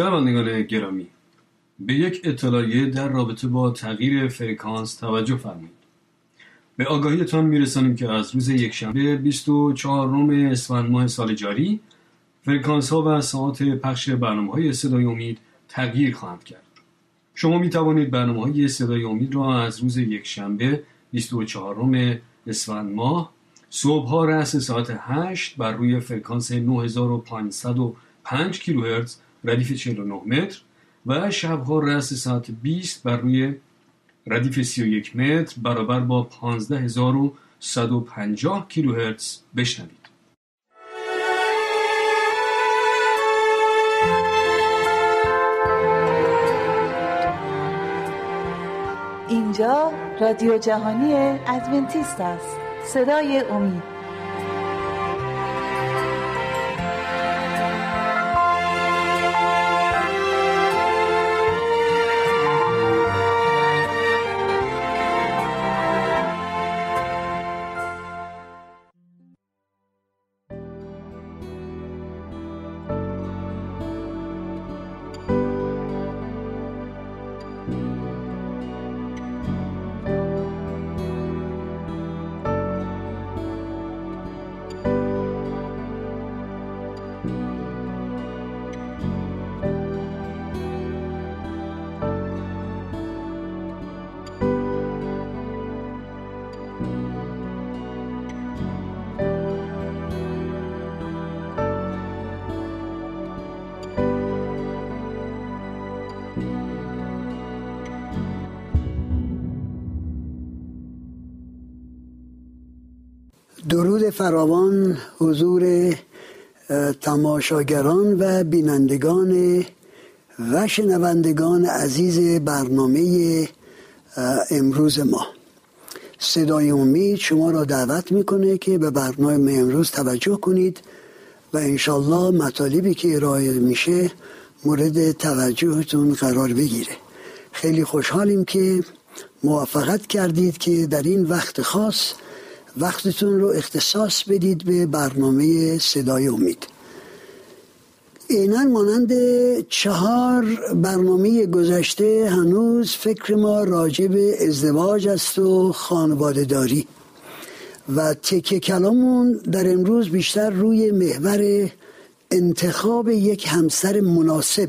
شنوندگان گرامی. به یک اطلاعیه در رابطه با تغییر فرکانس توجه فرمایید. به آگاهیتان میرسانیم که از روز یکشنبه 24 اسفند ماه سال جاری فرکانس ها و ساعت پخش برنامه های صدای امید تغییر خواهند کرد. شما می توانید برنامه های صدای امید را از روز یکشنبه 24 اسفند ماه صبح ها رأس ساعت 8 بر روی فرکانس 9505 کیلوهرتز ردیف 49 متر و شبها رأس ساعت 20 بر روی ردیف 31 متر برابر با 15150 کیلوهرتز بشنوید. اینجا رادیو جهانی ادونتیست است صدای امید درود فراوان حضور تماشاگران و بینندگان و شنوندگان عزیز برنامه امروز ما. صدای امید شما را دعوت می‌کنه که به برنامه امروز توجه کنید و انشالله مطالبی که ارائه میشه مورد توجهتون قرار بگیره. خیلی خوشحالیم که موافقت کردید که در این وقت خاص وقتتون رو اختصاص بدید به برنامه صدای امید. اینن مانند چهار برنامه گذشته هنوز فکر ما راجع به ازدواج است و خانواده داری و تکه کلامون در امروز بیشتر روی محور انتخاب یک همسر مناسب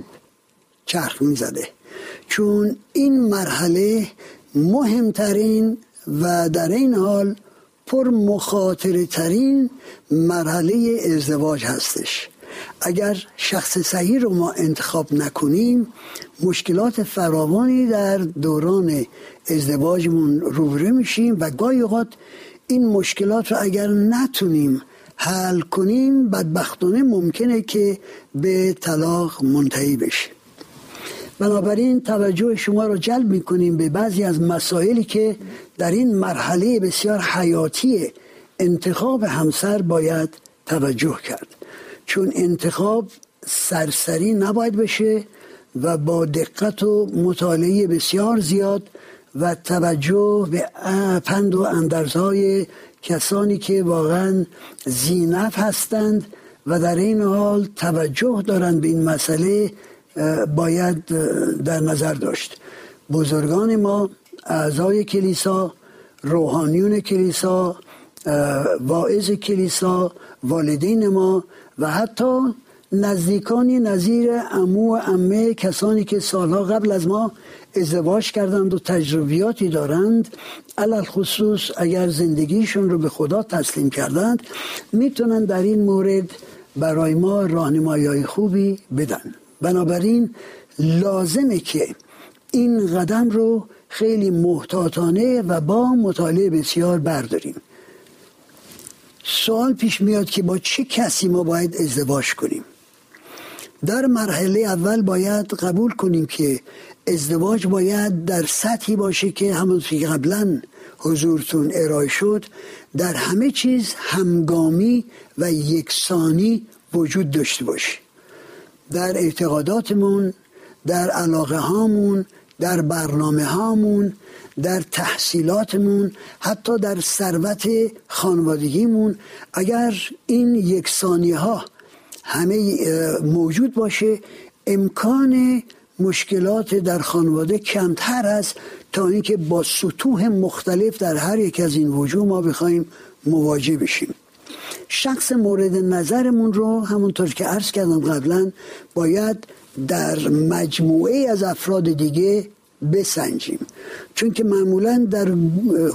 چرخ می‌زده. چون این مرحله مهمترین و در این حال پر مخاطره ترین مرحله ازدواج هستش. اگر شخص صحیح رو ما انتخاب نکنیم مشکلات فراوانی در دوران ازدواجمون روبرو میشیم و گاهی اوقات این مشکلات رو اگر نتونیم حل کنیم بدبختانه ممکنه که به طلاق منتهی بشه. بنابراین توجه شما را جلب می‌کنیم به بعضی از مسائلی که در این مرحله بسیار حیاتی انتخاب همسر باید توجه کرد. چون انتخاب سرسری نباید بشه و با دقت و مطالعه بسیار زیاد و توجه به پند و اندرزهای کسانی که واقعا زینف هستند و در این حال توجه دارند به این مسئله باید در نظر داشت. بزرگان ما اعضای کلیسا روحانیون کلیسا واعظ کلیسا والدین ما و حتی نزدیکانی نظیر امو و امه کسانی که سالها قبل از ما ازدواج کردند و تجربیاتی دارند علال خصوص اگر زندگیشون رو به خدا تسلیم کردند می‌تونن در این مورد برای ما راهنمایی خوبی بدن. بنابراین لازمه که این قدم رو خیلی محتاطانه و با مطالعه بسیار برداریم. سوال پیش میاد که با چه کسی ما باید ازدواج کنیم؟ در مرحله اول باید قبول کنیم که ازدواج باید در سطحی باشه که همون که قبلا حضورتون ارائه شد در همه چیز همگامی و یکسانی وجود داشته باشه. در اعتقاداتمون در علاقه هامون در برنامه هامون در تحصیلاتمون حتی در ثروت خانوادگیمون. اگر این یکسانی ها همه موجود باشه امکان مشکلات در خانواده کمتر است تا اینکه با سطوح مختلف در هر یک از این وجوه ما بخوایم مواجه بشیم. شخص مورد نظرمون رو همونطور که عرض کردم قبلا باید در مجموعه از افراد دیگه بسنجیم. چون که معمولا در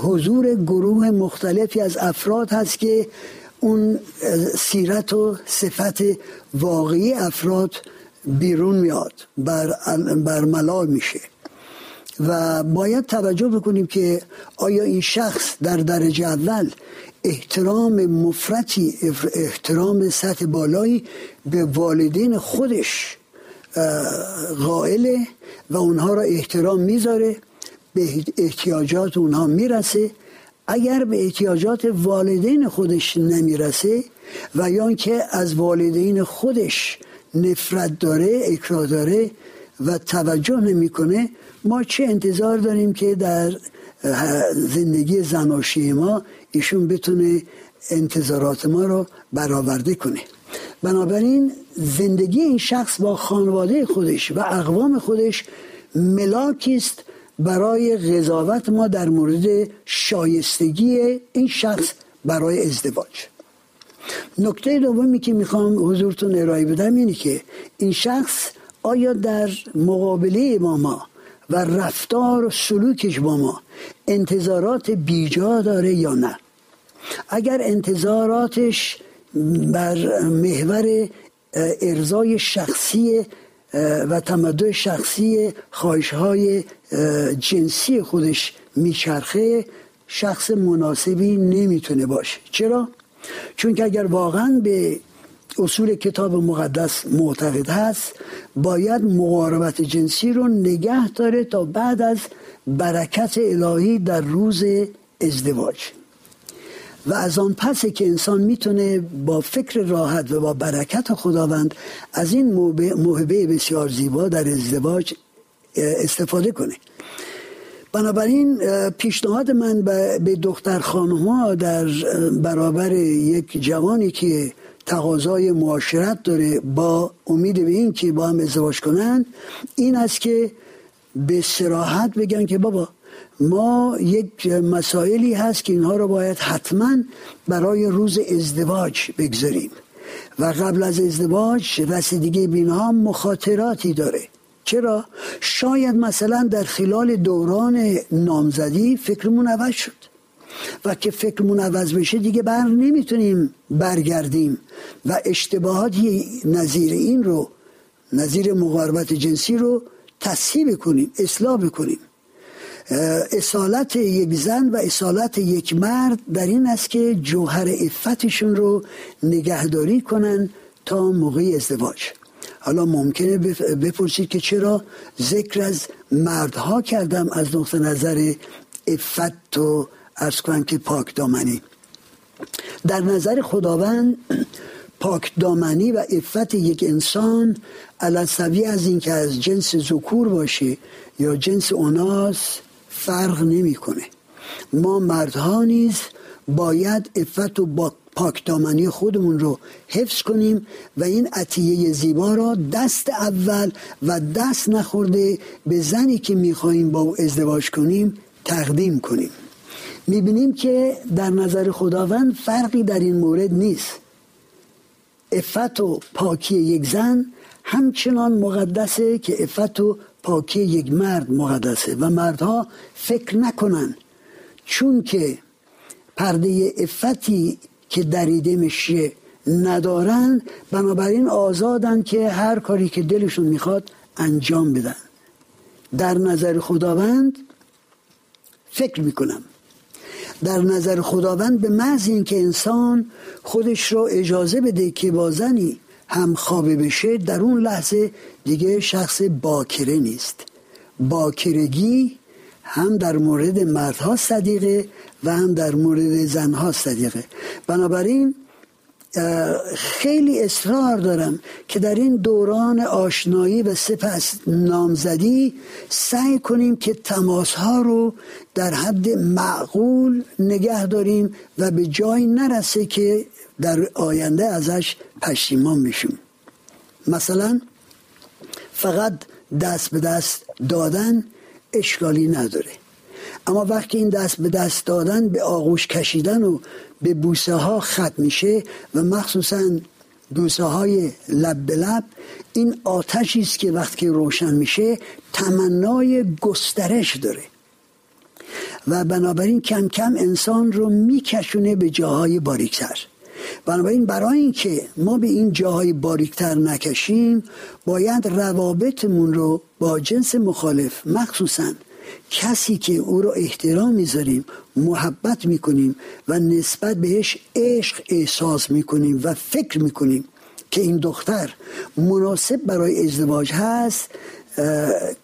حضور گروه مختلفی از افراد هست که اون سیرت و صفت واقعی افراد بیرون میاد بر, بر میشه. و باید توجه بکنیم که آیا این شخص در درجه اول احترام مفرتی احترام سطح بالایی به والدین خودش قائله و اونها را احترام می‌ذاره به احتیاجات اونها می‌رسه. اگر به احتیاجات والدین خودش نمی‌رسه و یا که از والدین خودش نفرت داره اکراه داره و توجه نمی‌کنه ما چه انتظار داریم که در زندگی زناشی ما ایشون بتونه انتظارات ما رو برآورده کنه. بنابراین زندگی این شخص با خانواده خودش و اقوام خودش ملاکی است برای قضاوت ما در مورد شایستگی این شخص برای ازدواج. نکته دومی که می‌خوام حضورتون ارائه بدم اینه که این شخص آیا در مقابله با ما و رفتار و سلوکش با ما انتظارات بیجا داره یا نه اگر انتظاراتش بر محور ارزای شخصی و تمدن شخصی خواهش های جنسی خودش میچرخه شخص مناسبی نمی‌تونه باشه چرا؟ چون که اگر واقعا به اصول کتاب مقدس معتقد هست باید مقاربت جنسی رو نگه داره تا بعد از برکت الهی در روز ازدواج. و از آن پس که انسان می‌تونه با فکر راحت و با برکت خداوند از این موهبه بسیار زیبا در ازدواج استفاده کنه. بنابراین پیشنهاد من به دختر ها در برابر یک جوانی که تقاضای معاشرت داره با امید به این که با هم ازدواج کنن این است که به سراحت بگن که بابا ما یک مسائلی هست که اینها رو باید حتما برای روز ازدواج بگذاریم. و قبل از ازدواج رسیدگی بینها مخاطراتی داره. چرا؟ شاید مثلا در خلال دوران نامزدی فکرمون عوض شد. و که فکرمون عوض بشه دیگه بر نمی‌تونیم برگردیم و اشتباهاتی نظیر این رو نظیر مقاربت جنسی رو تصحیح کنیم اصلاح بکنیم. اصالت یک زن و اصالت یک مرد در این است که جوهر افتشون رو نگهداری کنن تا موقع ازدواج. حالا ممکنه بپرسید که چرا ذکر از مردها کردم از نقطه نظر افت و ارز کنم که پاک دامنی. در نظر خداوند پاک دامنی و افت یک انسان علصوی از اینکه از جنس ذکور باشه یا جنس اوناس فرق نمی‌کنه. ما مردها نیز باید افت و با پاکدامنی خودمون رو حفظ کنیم و این عطیه زیبا را دست اول و دست نخورده به زنی که می‌خواهیم با او ازدواج کنیم تقدیم کنیم. می‌بینیم که در نظر خداوند فرقی در این مورد نیست. افت و پاکی یک زن همچنان مقدسه که افت و پاکی یک مرد مقدسه و مردها فکر نکنن. چون که پرده افتی که دریده میشه ندارن بنابراین آزادن که هر کاری که دلشون می‌خواد انجام بدن. در نظر خداوند فکر می‌کنم. در نظر خداوند به محض اینکه انسان خودش رو اجازه بده که با زنی هم خوابه بشه در اون لحظه دیگه شخص باکره نیست. باکرگی هم در مورد مردها صدیقه و هم در مورد زنها صدیقه. بنابراین خیلی اصرار دارم که در این دوران آشنایی و سپس نامزدی سعی کنیم که تماس ها رو در حد معقول نگه داریم و به جای نرسه که در آینده ازش پشیمان میشیم مثلا فقط دست به دست دادن اشکالی نداره. اما وقتی این دست به دست دادن به آغوش کشیدن و به بوسه ها ختم میشه و مخصوصا بوسه های لب به لب این آتشی است که وقتی روشن میشه تمنای گسترش داره. و بنابراین کم کم انسان رو میکشونه به جاهای باریکتر. بنابراین برای اینکه ما به این جاهای باریکتر نکشیم باید روابطمون رو با جنس مخالف مخصوصا کسی که او رو احترام می‌ذاریم محبت می‌کنیم و نسبت بهش عشق احساس می‌کنیم و فکر می‌کنیم که این دختر مناسب برای ازدواج هست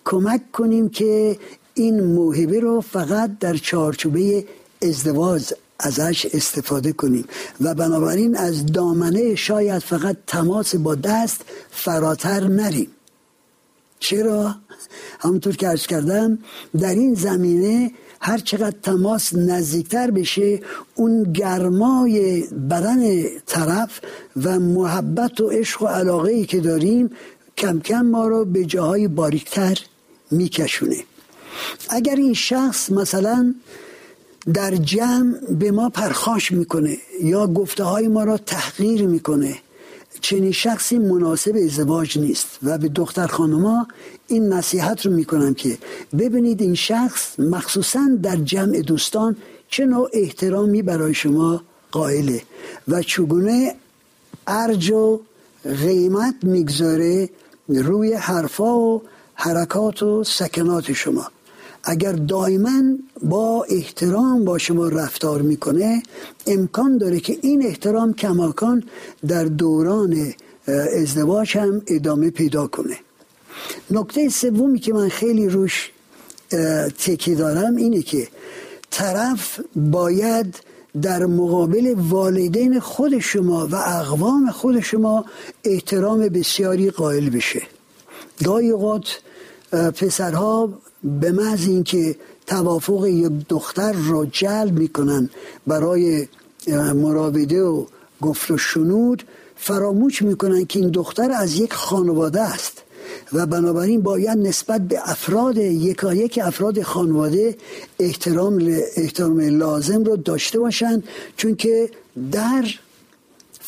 کمک کنیم که این موهبه رو فقط در چارچوبه ازدواج ازش استفاده کنیم. و بنابراین از دامنه شاید فقط تماس با دست فراتر نریم. چرا؟ همونطور که ارز کردم در این زمینه هر چقدر تماس نزدیکتر بشه اون گرمای بدن طرف و محبت و عشق و علاقه ای که داریم کم کم ما رو به جاهای باریکتر میکشونه اگر این شخص مثلا در جمع به ما پرخاش می‌کنه یا گفته های ما را تحقیر می‌کنه چنین شخصی مناسب ازدواج نیست و به دختر خانما این نصیحت رو می‌کنم که ببینید این شخص مخصوصا در جمع دوستان چه نوع احترامی برای شما قائله و چگونه ارج و قیمت می‌گذاره روی حرفا و حرکات و سکنات شما. اگر دائما با احترام با شما رفتار می‌کنه امکان داره که این احترام کماکان در دوران ازدواج هم ادامه پیدا کنه. نکته سومی که من خیلی روش تکی دارم اینه که طرف باید در مقابل والدین خود شما و اقوام خود شما احترام بسیاری قائل بشه. گاهی اوقات پسرها به محض اینکه توافق یک دختر را جلب می‌کنن برای مراوده و گفت و شنود فراموش می‌کنن که این دختر از یک خانواده است و بنابراین باید نسبت به افراد یکا یک افراد خانواده احترام احترام لازم رو داشته باشند چون که در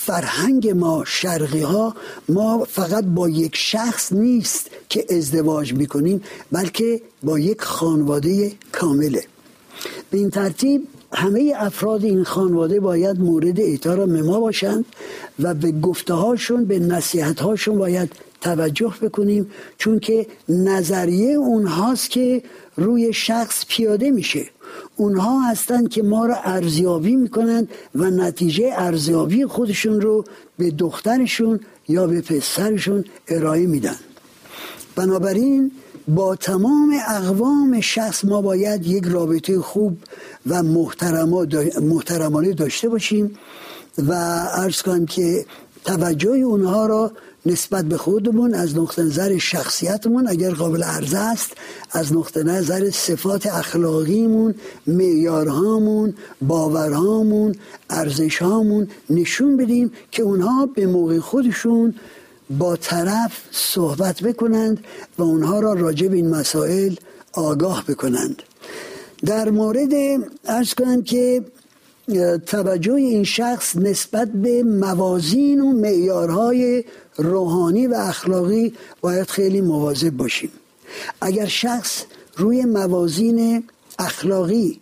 فرهنگ ما شرقی ها ما فقط با یک شخص نیست که ازدواج می‌کنیم بلکه با یک خانواده کامله. به این ترتیب همه افراد این خانواده باید مورد احترام ما باشند و به گفته هاشون به نصیحت هاشون باید توجه بکنیم چون که نظریه اونهاست که روی شخص پیاده میشه. اونها هستند که ما را ارزیابی می‌کنند و نتیجه ارزیابی خودشون رو به دخترشون یا به پسرشون ارائه میدن. بنابراین با تمام اقوام شخص ما باید یک رابطه خوب و محترمانه داشته باشیم و ارز کنم که توجه اونها را نسبت به خودمون از نقطه نظر شخصیتمون اگر قابل عرضه است از نقطه نظر صفات اخلاقیمون معیارهامون باورهامون ارزشهامون نشون بدیم که اونها به موقع خودشون با طرف صحبت بکنند و اونها را راجع به این مسائل آگاه بکنند. در مورد ارز کنم که توجه این شخص نسبت به موازین و معیارهای روحانی و اخلاقی باید خیلی مواظب باشیم. اگر شخص روی موازین اخلاقی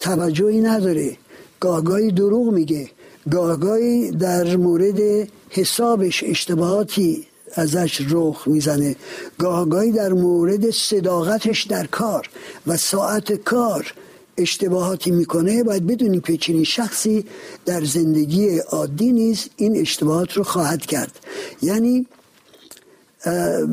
توجهی نداره گاهگاهی دروغ میگه گاهگاهی در مورد حسابش اشتباهاتی ازش رخ می‌زنه گاهگاهی در مورد صداقتش در کار و ساعت کار اشتباهاتی می‌کنه باید بدونیم که چنین شخصی در زندگی عادی نیست این اشتباهات رو خواهد کرد. یعنی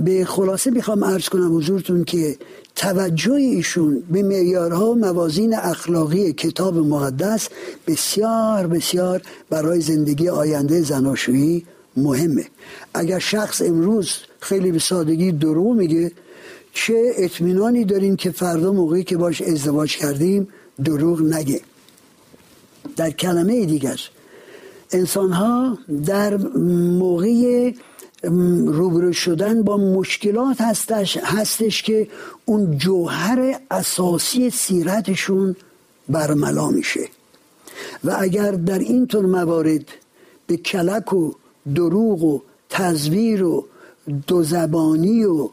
به خلاصه می‌خوام عرض کنم حضورتون که توجه ایشون به معیارها و موازین اخلاقی کتاب مقدس بسیار بسیار برای زندگی آینده زناشویی مهمه. اگر شخص امروز خیلی به سادگی دروغ میگه چه اطمینانی داریم که فردا موقعی که باش ازدواج کردیم دروغ نگه. در کلمه دیگر انسان ها در موقع روبرو شدن با مشکلات هستش, هستش که اون جوهر اساسی سیرتشون برملا میشه. و اگر در اینطور موارد به کلک و دروغ و تزویر و دوزبانی و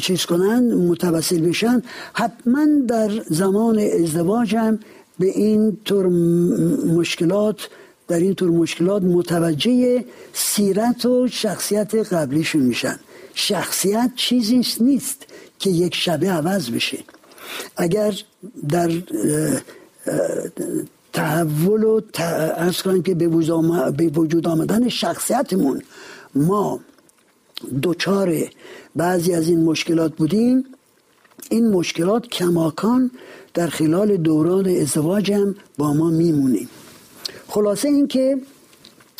چیز کنن متوسل بشن. حتما در زمان ازدواجم به این طور مشکلات در این طور مشکلات متوجه سیرت و شخصیت قبلیشون میشن. شخصیت چیزی نیست که یک شبه عوض بشه. اگر در تحول و ارز که به وجود آمدن شخصیتمون ما دوچار بعضی از این مشکلات بودیم. این مشکلات کماکان در خلال دوران ازدواج هم با ما میمونیم. خلاصه اینکه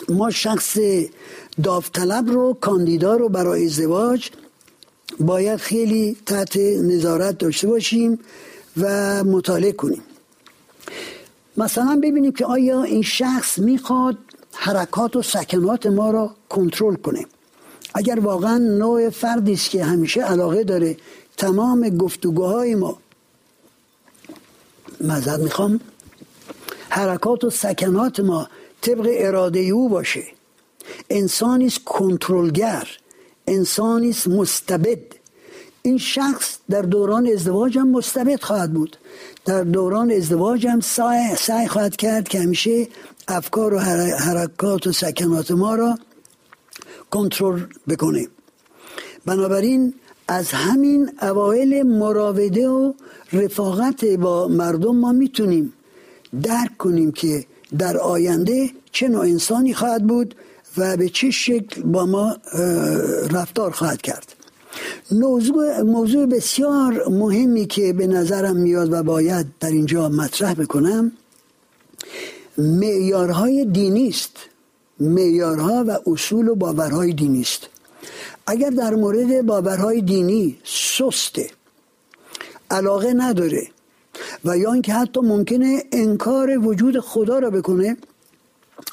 ما شخص داوطلب رو کاندیدا رو برای ازدواج باید خیلی تحت نظارت داشته باشیم و مطالعه کنیم. مثلا ببینیم که آیا این شخص می‌خواد حرکات و سکنات ما را کنترل کنه. اگر واقعا نوع فردی است که همیشه علاقه داره تمام گفتگوهای ما. مذهب می‌خوام حرکات و سکنات ما طبق اراده او باشه. انسانی است کنترلگر انسانی است مستبد. این شخص در دوران ازدواج هم مستبد خواهد بود. در دوران ازدواج هم سعی, سعی خواهد کرد که همیشه افکار و حرکات و سکنات ما را کنترل بکنه. بنابراین از همین اوایل مراوده و رفاقت با مردم ما می‌تونیم درک کنیم که در آینده چه نوع انسانی خواهد بود و به چه شکل با ما رفتار خواهد کرد. موضوع, موضوع بسیار مهمی که به نظرم میاد و باید در اینجا مطرح بکنم معیارهای دینی است. معیارها و اصول و باورهای دینی است اگر در مورد باورهای دینی سسته علاقه نداره و یا اینکه حتی ممکنه انکار وجود خدا را بکنه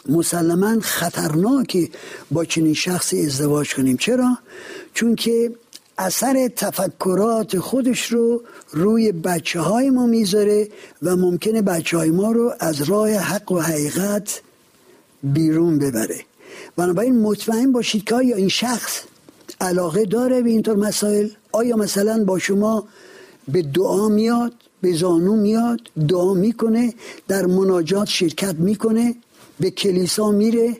مسلما خطرناکی با چنین شخصی ازدواج کنیم چرا؟ چون که اثر تفکرات خودش رو روی بچه های ما می‌ذاره و ممکنه بچه های ما رو از راه حق و حقیقت بیرون ببره. بنابراین مطمئن باشید که آیا این شخص علاقه داره به اینطور مسائل؟ آیا مثلا با شما به دعا میاد به زانو میاد دعا می‌کنه در مناجات شرکت می‌کنه به کلیسا میره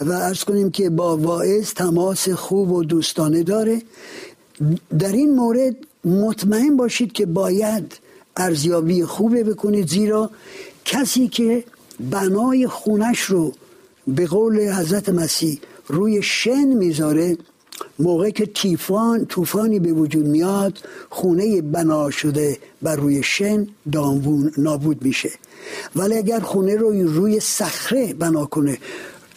و ارز کنیم که با واعظ تماس خوب و دوستانه داره. در این مورد مطمئن باشید که باید ارزیابی خوبه بکنید زیرا کسی که بنای خونش رو به قول حضرت مسیح روی شن می‌ذاره موقع که تیفان طوفانی به وجود میاد خونه بنا شده بر روی شن دامون نابود میشه. ولی اگر خونه رو روی صخره بنا کنه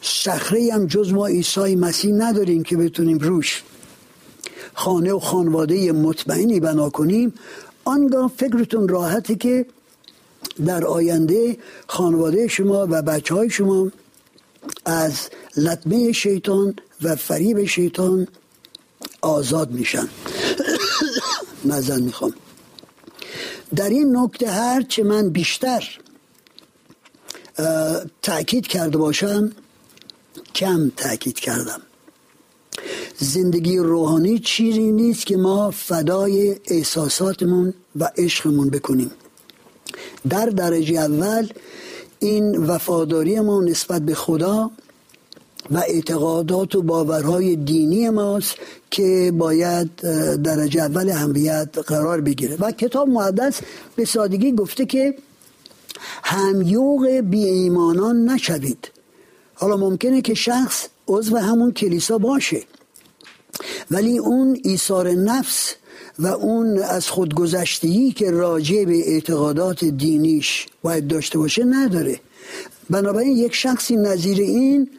صخره هم جز ما عیسی مسیح نداریم که بتونیم روش خانه و خانواده مطمئنی بنا کنیم آنگاه فکرتون راحته که در آینده خانواده شما و بچه های شما از لطمه شیطان و فریب شیطان آزاد میشن. مزن می‌خوام. در این نکته هر چه من بیشتر تاکید کرده باشم کم تاکید کردم. زندگی روحانی چیزی نیست که ما فدای احساساتمون و عشقمون بکنیم. در درجه اول این وفاداری ما نسبت به خدا و اعتقادات و باورهای دینی ماست که باید درجه اول اهمیت قرار بگیره. و کتاب مقدس به سادگی گفته که همیوغ بی ایمانان نشوید. حالا ممکنه که شخص عضو همون کلیسا باشه ولی اون ایثار نفس و اون از خودگذشتگی که راجع به اعتقادات دینیش باید داشته باشه نداره. بنابراین یک شخصی نظیر این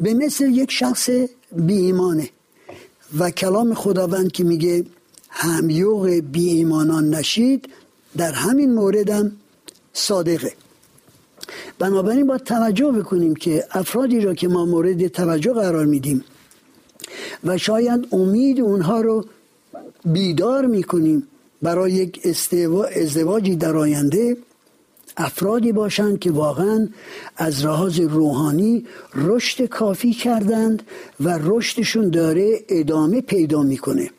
به مثل یک شخص بی ایمانه و کلام خداوند که میگه همیوغ بی ایمانان نشید در همین موردم صادقه. بنابراین باید توجه بکنیم که افرادی را که ما مورد توجه قرار میدیم و شاید امید اونها رو بیدار می‌کنیم برای یک ازدواجی در آینده افرادی باشند که واقعا از لحاظ روحانی رشد کافی کردند و رشدشون داره ادامه پیدا می‌کنه.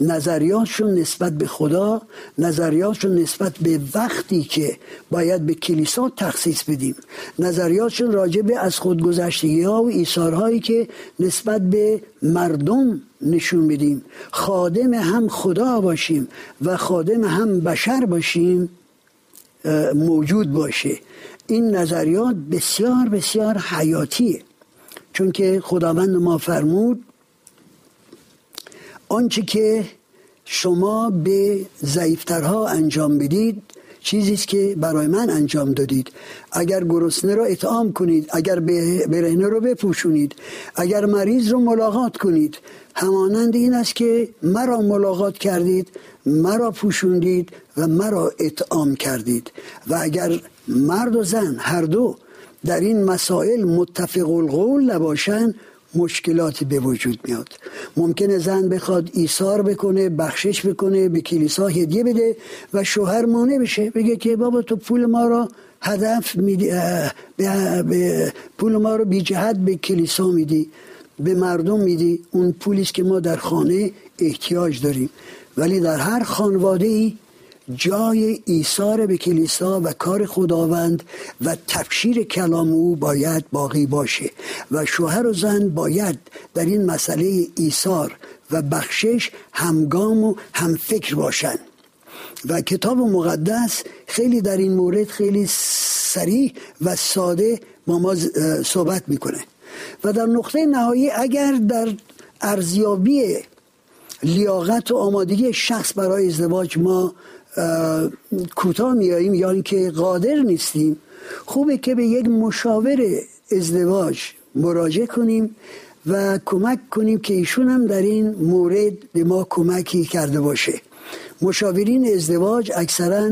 نظریاتشون نسبت به خدا نظریاتشون نسبت به وقتی که باید به کلیسا تخصیص بدیم. نظریاتشون راجع به از خودگذشتگی ها و ایثارهایی که نسبت به مردم نشون بدیم. خادم هم خدا باشیم و خادم هم بشر باشیم موجود باشه. این نظریات بسیار بسیار حیاتیه. چون که خداوند ما فرمود آنچه که شما به ضعیفترها انجام بدید چیزی است که برای من انجام دادید. اگر گرسنه را اطعام کنید اگر برهنه رو بپوشونید اگر مریض رو ملاقات کنید همانند این است که مرا ملاقات کردید مرا پوشوندید و مرا اطعام کردید. و اگر مرد و زن هر دو در این مسائل متفق القول نباشند مشکلاتی به وجود میاد. ممکنه زن بخواد ایثار بکنه بخشش بکنه به کلیسا هدیه بده و شوهر مانع بشه. بگه که بابا تو پول ما را هدف میدی به پول ما رو بی جهت به کلیسا میدی به مردم میدی. اون پولیست که ما در خانه احتیاج داریم. ولی در هر خانواده ای جای ایثار به کلیسا و کار خداوند و تبشیر کلام او باید باقی باشه و شوهر و زن باید در این مسئله ایثار و بخشش همگام و همفکر باشند. و کتاب مقدس خیلی در این مورد خیلی سریع و ساده با ما صحبت می‌کنه. و در نقطه نهایی اگر در ارزیابی لیاقت و آمادگی شخص برای ازدواج ما کوتاه میاییم یا اینکه قادر نیستیم. خوبه که به یک مشاور ازدواج مراجعه کنیم و کمک کنیم که ایشون هم در این مورد به ما کمکی کرده باشه. مشاورین ازدواج اکثرا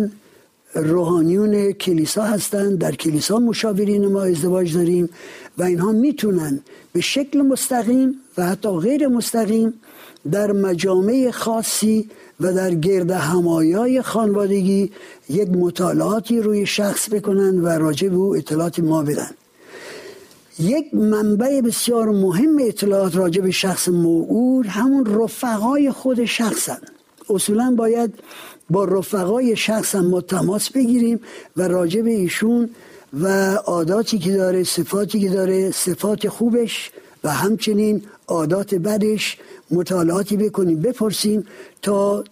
روحانیون کلیسا هستند. در کلیسا مشاورین ما ازدواج داریم و اینها می‌تونن به شکل مستقیم و حتی غیر مستقیم در مجامع خاصی و در گرد همایای خانوادگی یک مطالعاتی روی شخص بکنن و راجع به او اطلاعات ما بدن. یک منبع بسیار مهم اطلاعات راجع به شخص موعود همون رفقای خود شخصن. اصولا باید با رفقای شخص ما تماس بگیریم و راجع به ایشون و عاداتی که داره صفاتی که داره صفات خوبش و همچنین عادات بدش مطالعاتی بکنیم بپرسیم تا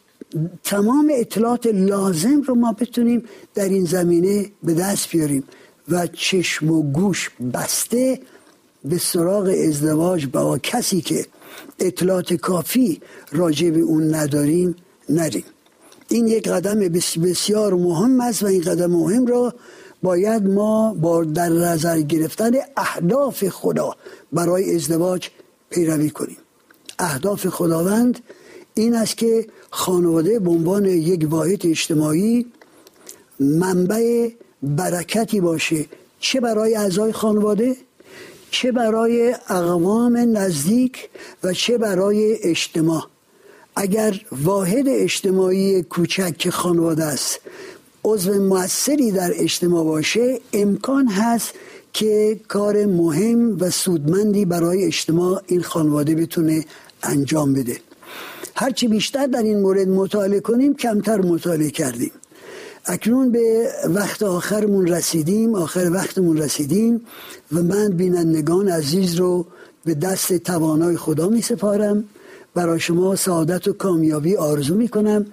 تمام اطلاعات لازم رو ما بتونیم در این زمینه به دست بیاریم. و چشم و گوش بسته به سراغ ازدواج با کسی که اطلاعات کافی راجع به اون نداریم نریم این یک قدم بسیار مهم است و این قدم مهم را باید ما با در نظر گرفتن اهداف خدا برای ازدواج پیروی کنیم. اهداف خداوند این است که خانواده به عنوان یک واحد اجتماعی منبع برکتی باشه. چه برای اعضای خانواده؟ چه برای اقوام نزدیک و چه برای اجتماع. اگر واحد اجتماعی کوچک که خانواده است عضو موثری در اجتماع باشه امکان هست که کار مهم و سودمندی برای اجتماع این خانواده بتونه انجام بده. هرچی بیشتر در این مورد مطالعه کنیم کمتر مطالعه کردیم. اکنون به وقت آخرمون رسیدیم آخر وقتمون رسیدیم و من بینندگان عزیز رو به دست توانای خدا می سپارم. برای شما سعادت و کامیابی آرزو می کنم.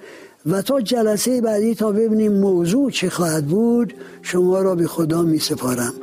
و تا جلسه بعدی تا ببینیم موضوع چه خواهد بود شما را به خدا می سپارم.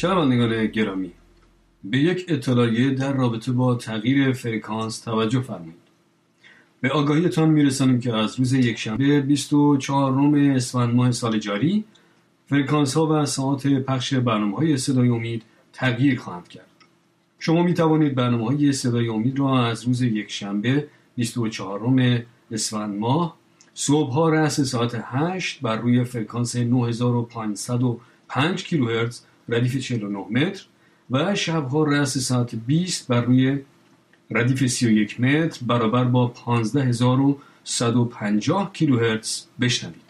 شنوندگان گرامی؟ به یک اطلاعیه در رابطه با تغییر فرکانس توجه فرمایید. به آگاهیتان میرسانیم که از روز یکشنبه 24 روم اسفند ماه سال جاری فرکانس ها و ساعت پخش برنامه های صدای امید تغییر خواهند کرد. شما می توانید برنامه های صدای امید را از روز یکشنبه 24 روم اسفند ماه صبح ها رأس ساعت 8 بر روی فرکانس 9505 کیلوهرتز ردیف 49 متر و شبها رأس ساعت 20 بر روی ردیف 31 متر برابر با 15150 کیلوهرتز بشنوید.